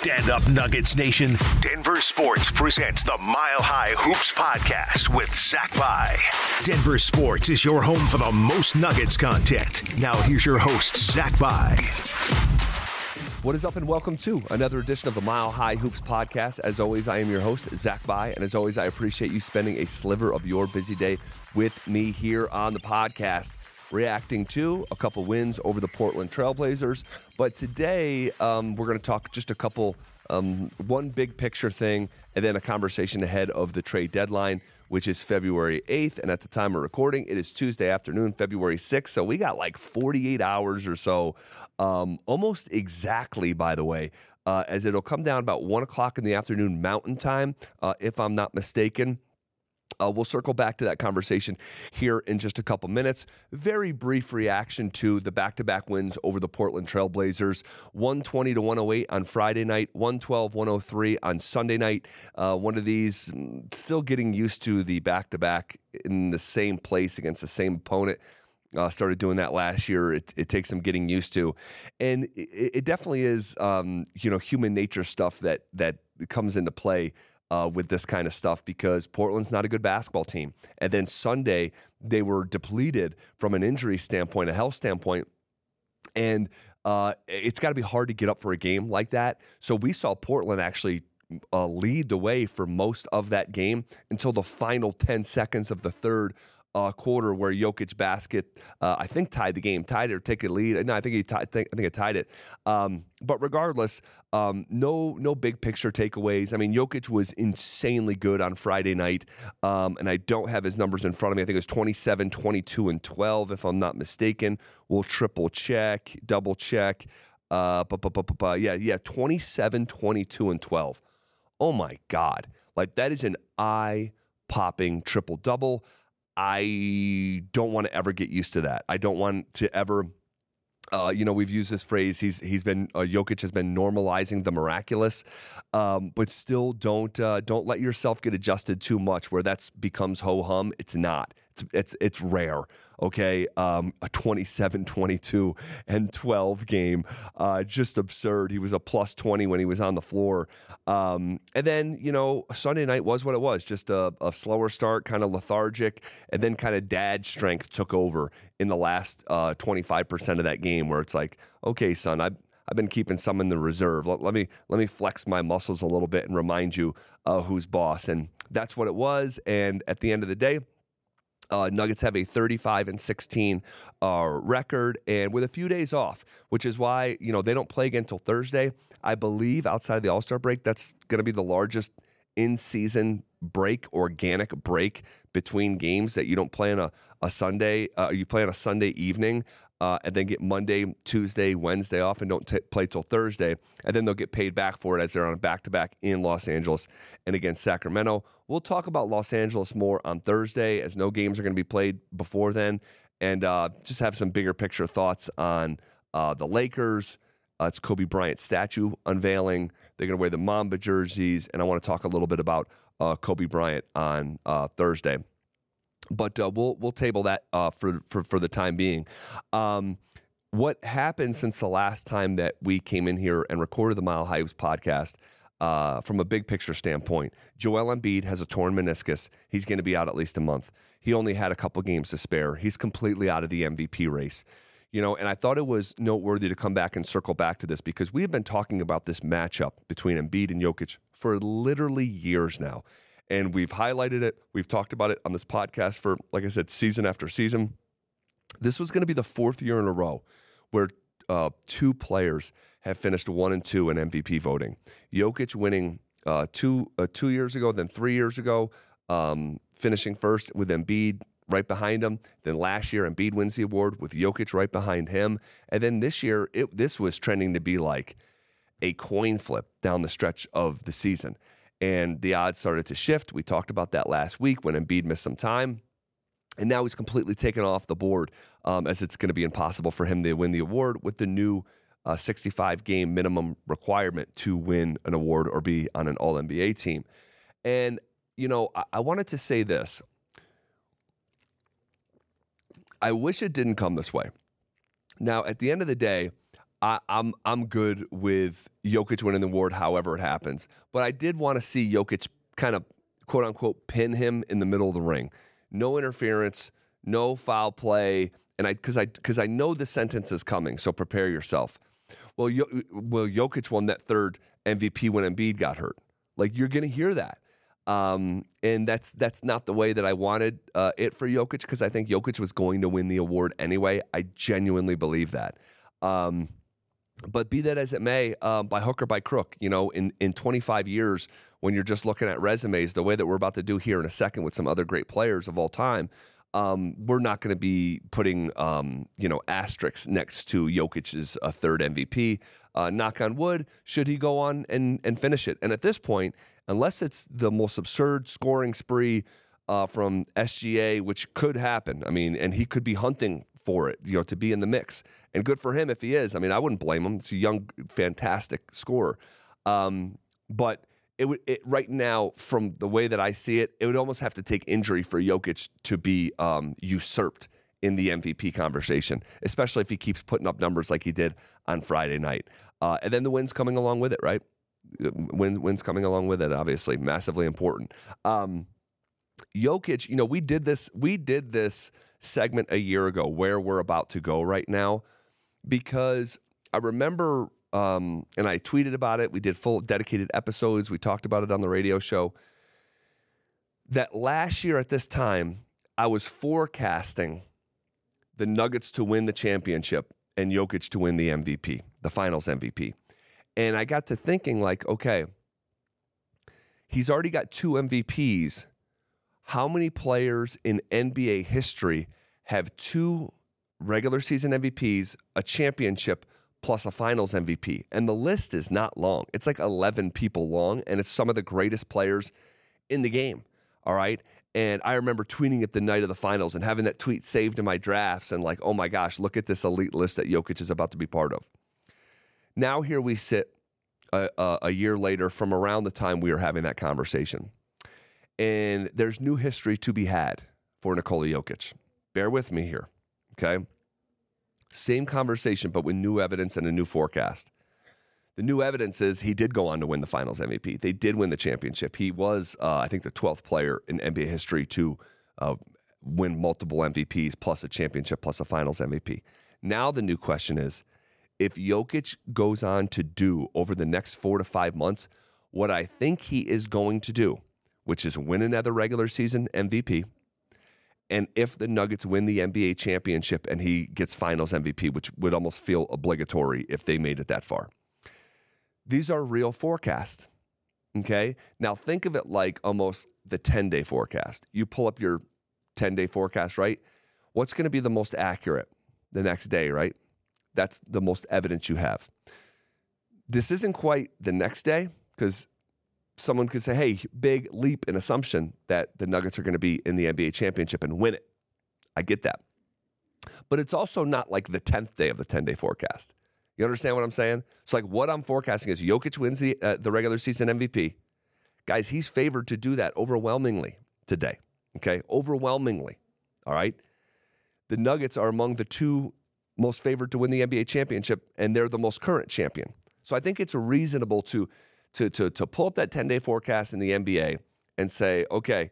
Stand up, Nuggets Nation. Denver Sports presents the Mile High Hoops podcast with Zach Bye. Denver Sports is your home for the most Nuggets content. Now, here's your host, Zach Bye. What is up, and welcome to another edition of the Mile High Hoops podcast. As always, I am your host, Zach Bye, and as always, I appreciate you spending a sliver of your busy day with me here on the podcast reacting to a couple wins over the Portland Trailblazers. But today, um, we're going to talk just a couple, um, one big picture thing, and then a conversation ahead of the trade deadline, which is February 8th. And at the time of recording, it is Tuesday afternoon, February 6th. So we got like 48 hours or so, um, almost exactly, by the way. Uh, as it'll come down about one o'clock in the afternoon Mountain Time, uh, if I'm not mistaken. Uh, we'll circle back to that conversation here in just a couple minutes. Very brief reaction to the back to back wins over the Portland Trailblazers 120 to 108 on Friday night, 112 103 on Sunday night. Uh, one of these, mm, still getting used to the back to back in the same place against the same opponent. Uh, started doing that last year. It, it, takes some getting used to, and it, it definitely is, um, you know, human nature stuff that that comes into play uh, with this kind of stuff because Portland's not a good basketball team. And then Sunday, they were depleted from an injury standpoint, a health standpoint. And uh, it's got to be hard to get up for a game like that. So we saw Portland actually uh, lead the way for most of that game until the final 10 seconds of the third uh, quarter where Jokic basket, uh, I think tied the game, tied it or take a lead. No, I think he tied, I think, I think it tied it. Um, but regardless, um, no no big picture takeaways. I mean, Jokic was insanely good on Friday night, um, and I don't have his numbers in front of me. I think it was 27, 22, and 12, if I'm not mistaken. We'll triple check, double check. Uh, bu- bu- bu- yeah, yeah, 27, 22, and 12. Oh my God. Like, that is an eye popping triple double. I don't want to ever get used to that. I don't want to ever. Uh, you know, we've used this phrase. He's he's been uh, Jokic has been normalizing the miraculous, um, but still don't uh, don't let yourself get adjusted too much where that becomes ho hum. It's not. It's it's it's rare. Okay, um, a 27, 22, and 12 game, uh, just absurd. He was a plus 20 when he was on the floor, um, and then you know Sunday night was what it was. Just a, a slower start, kind of lethargic, and then kind of dad strength took over in the last uh, 25% of that game, where it's like, okay, son, I. I've been keeping some in the reserve. Let, let, me let me flex my muscles a little bit and remind you uh, who's boss. And that's what it was. And at the end of the day, uh, Nuggets have a 35 and 16 uh, record, and with a few days off, which is why you know they don't play again until Thursday. I believe outside of the All Star break, that's going to be the largest in season break, organic break between games that you don't play on a, a Sunday. Uh, you play on a Sunday evening uh, and then get Monday, Tuesday, Wednesday off and don't t- play till Thursday. And then they'll get paid back for it as they're on a back to back in Los Angeles and against Sacramento. We'll talk about Los Angeles more on Thursday as no games are going to be played before then. And uh, just have some bigger picture thoughts on uh, the Lakers. Uh, it's Kobe Bryant statue unveiling. They're going to wear the Mamba jerseys. And I want to talk a little bit about uh, Kobe Bryant on uh, Thursday but uh, we'll we'll table that uh, for, for for the time being. Um, what happened since the last time that we came in here and recorded the Mile High podcast? Uh, from a big picture standpoint, Joel Embiid has a torn meniscus. He's going to be out at least a month. He only had a couple games to spare. He's completely out of the MVP race. You know, and I thought it was noteworthy to come back and circle back to this because we have been talking about this matchup between Embiid and Jokic for literally years now and we've highlighted it. We've talked about it on this podcast for, like I said, season after season. This was going to be the fourth year in a row where uh, two players have finished one and two in MVP voting. Jokic winning uh, two uh, two years ago, then three years ago, um, finishing first with Embiid right behind him. Then last year, Embiid wins the award with Jokic right behind him, and then this year, it, this was trending to be like a coin flip down the stretch of the season and the odds started to shift. We talked about that last week when Embiid missed some time. And now he's completely taken off the board um, as it's going to be impossible for him to win the award with the new uh, 65 game minimum requirement to win an award or be on an All NBA team. And, you know, I-, I wanted to say this. I wish it didn't come this way. Now, at the end of the day, I, I'm I'm good with Jokic winning the award, however it happens. But I did want to see Jokic kind of quote unquote pin him in the middle of the ring. No interference, no foul play, and I because I because I know the sentence is coming, so prepare yourself. Well, Yo, well, Jokic won that third MVP when Embiid got hurt. Like you're to hear that, um, and that's that's not the way that I wanted uh, it for Jokic because I think Jokic was going to win the award anyway. I genuinely believe that. Um, but be that as it may, um, by hook or by crook, you know, in, in 25 years, when you're just looking at resumes, the way that we're about to do here in a second with some other great players of all time, um, we're not going to be putting, um, you know, asterisks next to Jokic's uh, third MVP. Uh, knock on wood, should he go on and, and finish it? And at this point, unless it's the most absurd scoring spree uh, from SGA, which could happen, I mean, and he could be hunting for it, you know, to be in the mix. And good for him if he is. I mean, I wouldn't blame him. It's a young, fantastic scorer. Um, but it would it, right now, from the way that I see it, it would almost have to take injury for Jokic to be um, usurped in the MVP conversation, especially if he keeps putting up numbers like he did on Friday night. Uh, and then the wins coming along with it, right? Win, wins coming along with it, obviously, massively important. Um, Jokic, you know, we did this. We did this segment a year ago where we're about to go right now because I remember um, and I tweeted about it. We did full dedicated episodes. We talked about it on the radio show. That last year at this time, I was forecasting the Nuggets to win the championship and Jokic to win the MVP, the finals MVP. And I got to thinking, like, okay, he's already got two MVPs how many players in NBA history have two regular season MVPs, a championship, plus a finals MVP? And the list is not long. It's like 11 people long, and it's some of the greatest players in the game. All right. And I remember tweeting it the night of the finals and having that tweet saved in my drafts and like, oh my gosh, look at this elite list that Jokic is about to be part of. Now here we sit a, a, a year later from around the time we were having that conversation and there's new history to be had for Nikola Jokic. Bear with me here, okay? Same conversation, but with new evidence and a new forecast. The new evidence is he did go on to win the Finals MVP. They did win the championship. He was, uh, I think, the 12th player in NBA history to uh, win multiple MVPs, plus a championship, plus a Finals MVP. Now the new question is, if Jokic goes on to do over the next four to five months what I think he is going to do, which is win another regular season MVP. And if the Nuggets win the NBA championship and he gets finals MVP, which would almost feel obligatory if they made it that far. These are real forecasts. Okay. Now think of it like almost the 10 day forecast. You pull up your 10 day forecast, right? What's going to be the most accurate the next day, right? That's the most evidence you have. This isn't quite the next day because someone could say, hey, big leap in assumption that the Nuggets are going to be in the NBA championship and win it. I get that. But it's also not like the 10th day of the 10 day forecast. You understand what I'm saying? It's like what I'm forecasting is Jokic wins the, uh, the regular season MVP. Guys, he's favored to do that overwhelmingly today. Okay? Overwhelmingly. All right? The Nuggets are among the two most favored to win the NBA championship, and they're the most current champion. So I think it's reasonable to to, to, to pull up that 10 day forecast in the NBA and say, okay,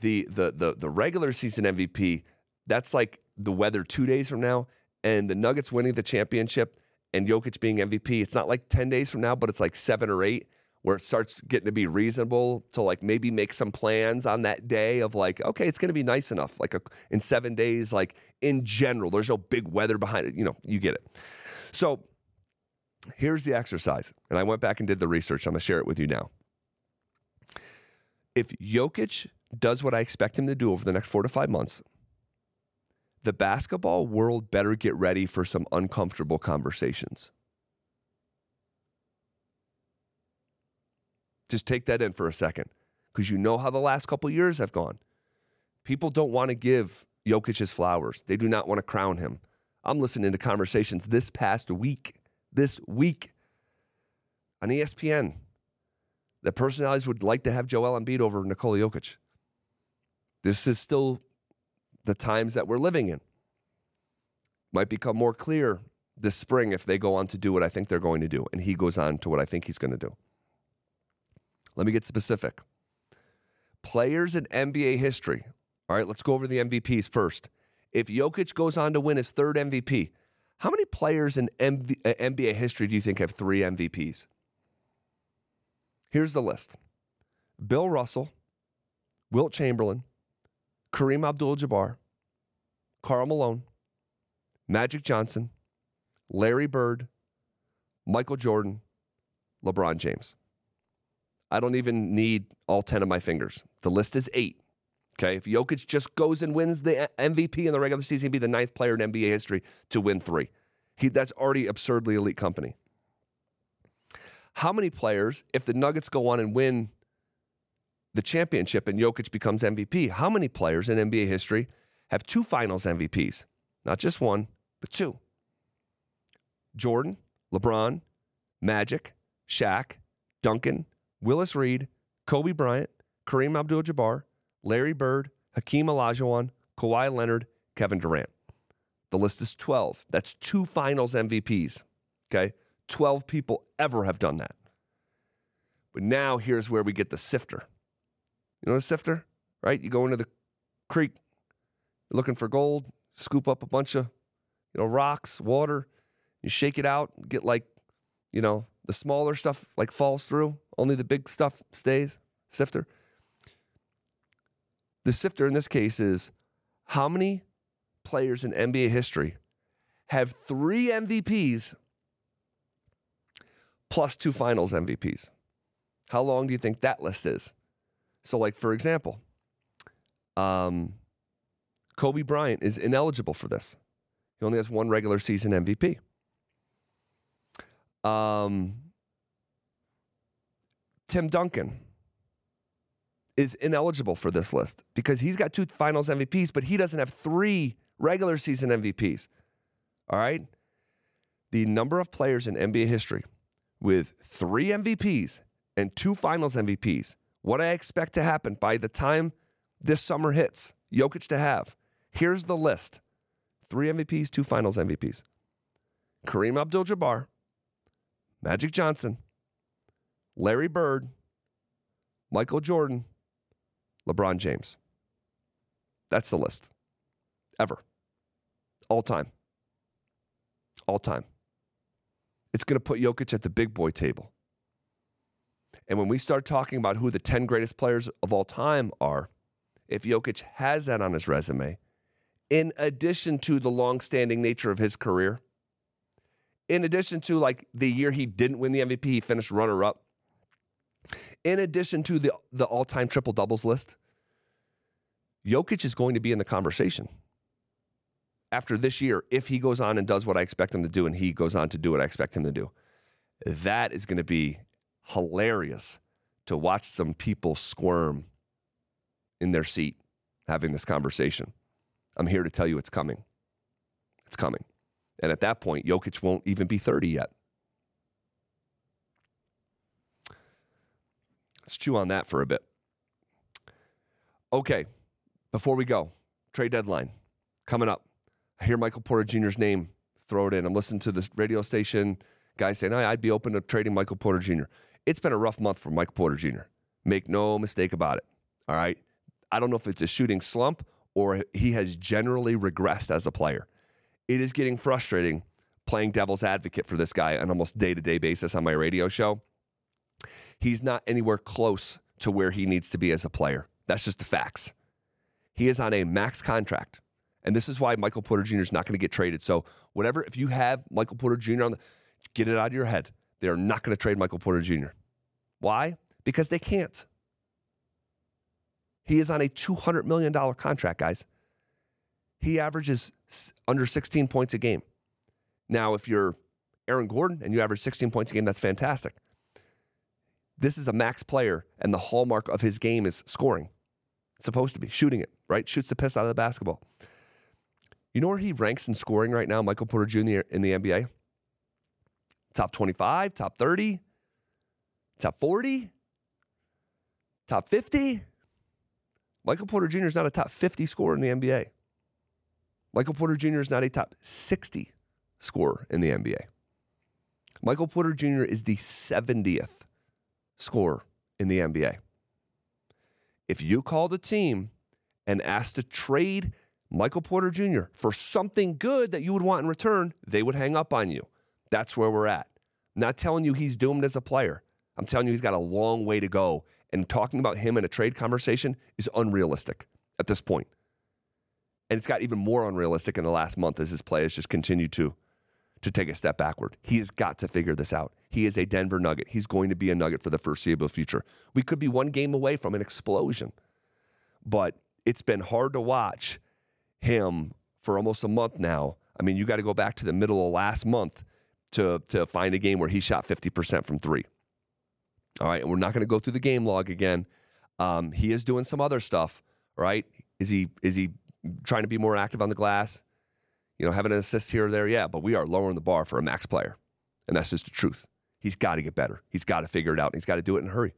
the, the, the, the regular season MVP, that's like the weather two days from now, and the Nuggets winning the championship and Jokic being MVP, it's not like 10 days from now, but it's like seven or eight where it starts getting to be reasonable to like maybe make some plans on that day of like, okay, it's going to be nice enough. Like a, in seven days, like in general, there's no big weather behind it. You know, you get it. So Here's the exercise. And I went back and did the research. I'm going to share it with you now. If Jokic does what I expect him to do over the next four to five months, the basketball world better get ready for some uncomfortable conversations. Just take that in for a second because you know how the last couple years have gone. People don't want to give Jokic his flowers, they do not want to crown him. I'm listening to conversations this past week this week on ESPN that personalities would like to have Joel Embiid over Nikola Jokic. This is still the times that we're living in. Might become more clear this spring if they go on to do what I think they're going to do, and he goes on to what I think he's going to do. Let me get specific. Players in NBA history. All right, let's go over the MVPs first. If Jokic goes on to win his third MVP, how many players in MV, uh, NBA history do you think have three MVPs? Here's the list Bill Russell, Wilt Chamberlain, Kareem Abdul Jabbar, Karl Malone, Magic Johnson, Larry Bird, Michael Jordan, LeBron James. I don't even need all 10 of my fingers. The list is eight. Okay. If Jokic just goes and wins the uh, MVP in the regular season, he'd be the ninth player in NBA history to win three. He, that's already absurdly elite company. How many players, if the Nuggets go on and win the championship and Jokic becomes MVP, how many players in NBA history have two finals MVPs? Not just one, but two. Jordan, LeBron, Magic, Shaq, Duncan, Willis Reed, Kobe Bryant, Kareem Abdul Jabbar, Larry Bird, Hakeem Olajuwon, Kawhi Leonard, Kevin Durant. The list is 12. That's two finals MVPs. Okay. 12 people ever have done that. But now here's where we get the sifter. You know the sifter, right? You go into the creek, looking for gold, scoop up a bunch of, you know, rocks, water, you shake it out, get like, you know, the smaller stuff like falls through, only the big stuff stays. Sifter. The sifter in this case is how many players in NBA history have three MVPs plus two finals MVPs? How long do you think that list is? So, like, for example, um, Kobe Bryant is ineligible for this. He only has one regular season MVP. Um, Tim Duncan is ineligible for this list because he's got two finals MVPs, but he doesn't have three regular season MVPs. All right. The number of players in NBA history with three MVPs and two finals MVPs, what I expect to happen by the time this summer hits, Jokic to have. Here's the list three MVPs, two finals MVPs. Kareem Abdul Jabbar, Magic Johnson, Larry Bird, Michael Jordan, LeBron James. That's the list. Ever. All time. All time. It's going to put Jokic at the big boy table. And when we start talking about who the 10 greatest players of all time are, if Jokic has that on his resume, in addition to the long-standing nature of his career, in addition to like the year he didn't win the MVP, he finished runner up. In addition to the, the all time triple doubles list, Jokic is going to be in the conversation after this year if he goes on and does what I expect him to do and he goes on to do what I expect him to do. That is going to be hilarious to watch some people squirm in their seat having this conversation. I'm here to tell you it's coming. It's coming. And at that point, Jokic won't even be 30 yet. Let's chew on that for a bit. Okay, before we go, trade deadline coming up. I hear Michael Porter Jr.'s name, throw it in. I'm listening to this radio station guy saying, I'd be open to trading Michael Porter Jr. It's been a rough month for Michael Porter Jr. Make no mistake about it. All right. I don't know if it's a shooting slump or he has generally regressed as a player. It is getting frustrating playing devil's advocate for this guy on almost day to day basis on my radio show he's not anywhere close to where he needs to be as a player. That's just the facts. He is on a max contract. And this is why Michael Porter Jr. is not going to get traded. So, whatever, if you have Michael Porter Jr. on the, get it out of your head. They are not going to trade Michael Porter Jr. Why? Because they can't. He is on a $200 million contract, guys. He averages under 16 points a game. Now, if you're Aaron Gordon and you average 16 points a game, that's fantastic. This is a max player, and the hallmark of his game is scoring. It's supposed to be shooting it, right? Shoots the piss out of the basketball. You know where he ranks in scoring right now, Michael Porter Jr. in the NBA? Top 25, top 30, top 40, top 50. Michael Porter Jr. is not a top 50 scorer in the NBA. Michael Porter Jr. is not a top 60 scorer in the NBA. Michael Porter Jr. is the 70th scorer in the NBA. If you called a team and asked to trade Michael Porter Jr. for something good that you would want in return, they would hang up on you. That's where we're at. not telling you he's doomed as a player. I'm telling you he's got a long way to go. And talking about him in a trade conversation is unrealistic at this point. And it's got even more unrealistic in the last month as his play has just continued to, to take a step backward. He has got to figure this out. He is a Denver Nugget. He's going to be a Nugget for the foreseeable future. We could be one game away from an explosion. But it's been hard to watch him for almost a month now. I mean, you got to go back to the middle of last month to, to find a game where he shot 50% from three. All right. And we're not going to go through the game log again. Um, he is doing some other stuff, right? Is he is he trying to be more active on the glass? You know, having an assist here or there, yeah, but we are lowering the bar for a max player. And that's just the truth. He's got to get better. He's got to figure it out. he's got to do it in a hurry.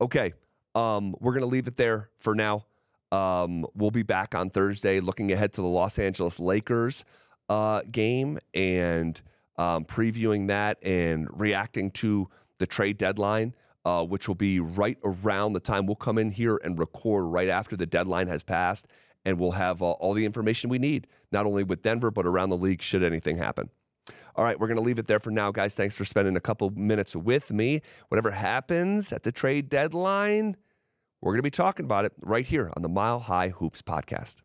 Okay. Um, we're going to leave it there for now. Um, we'll be back on Thursday looking ahead to the Los Angeles Lakers uh, game and um, previewing that and reacting to the trade deadline, uh, which will be right around the time we'll come in here and record right after the deadline has passed. And we'll have uh, all the information we need, not only with Denver, but around the league should anything happen. All right, we're going to leave it there for now, guys. Thanks for spending a couple minutes with me. Whatever happens at the trade deadline, we're going to be talking about it right here on the Mile High Hoops podcast.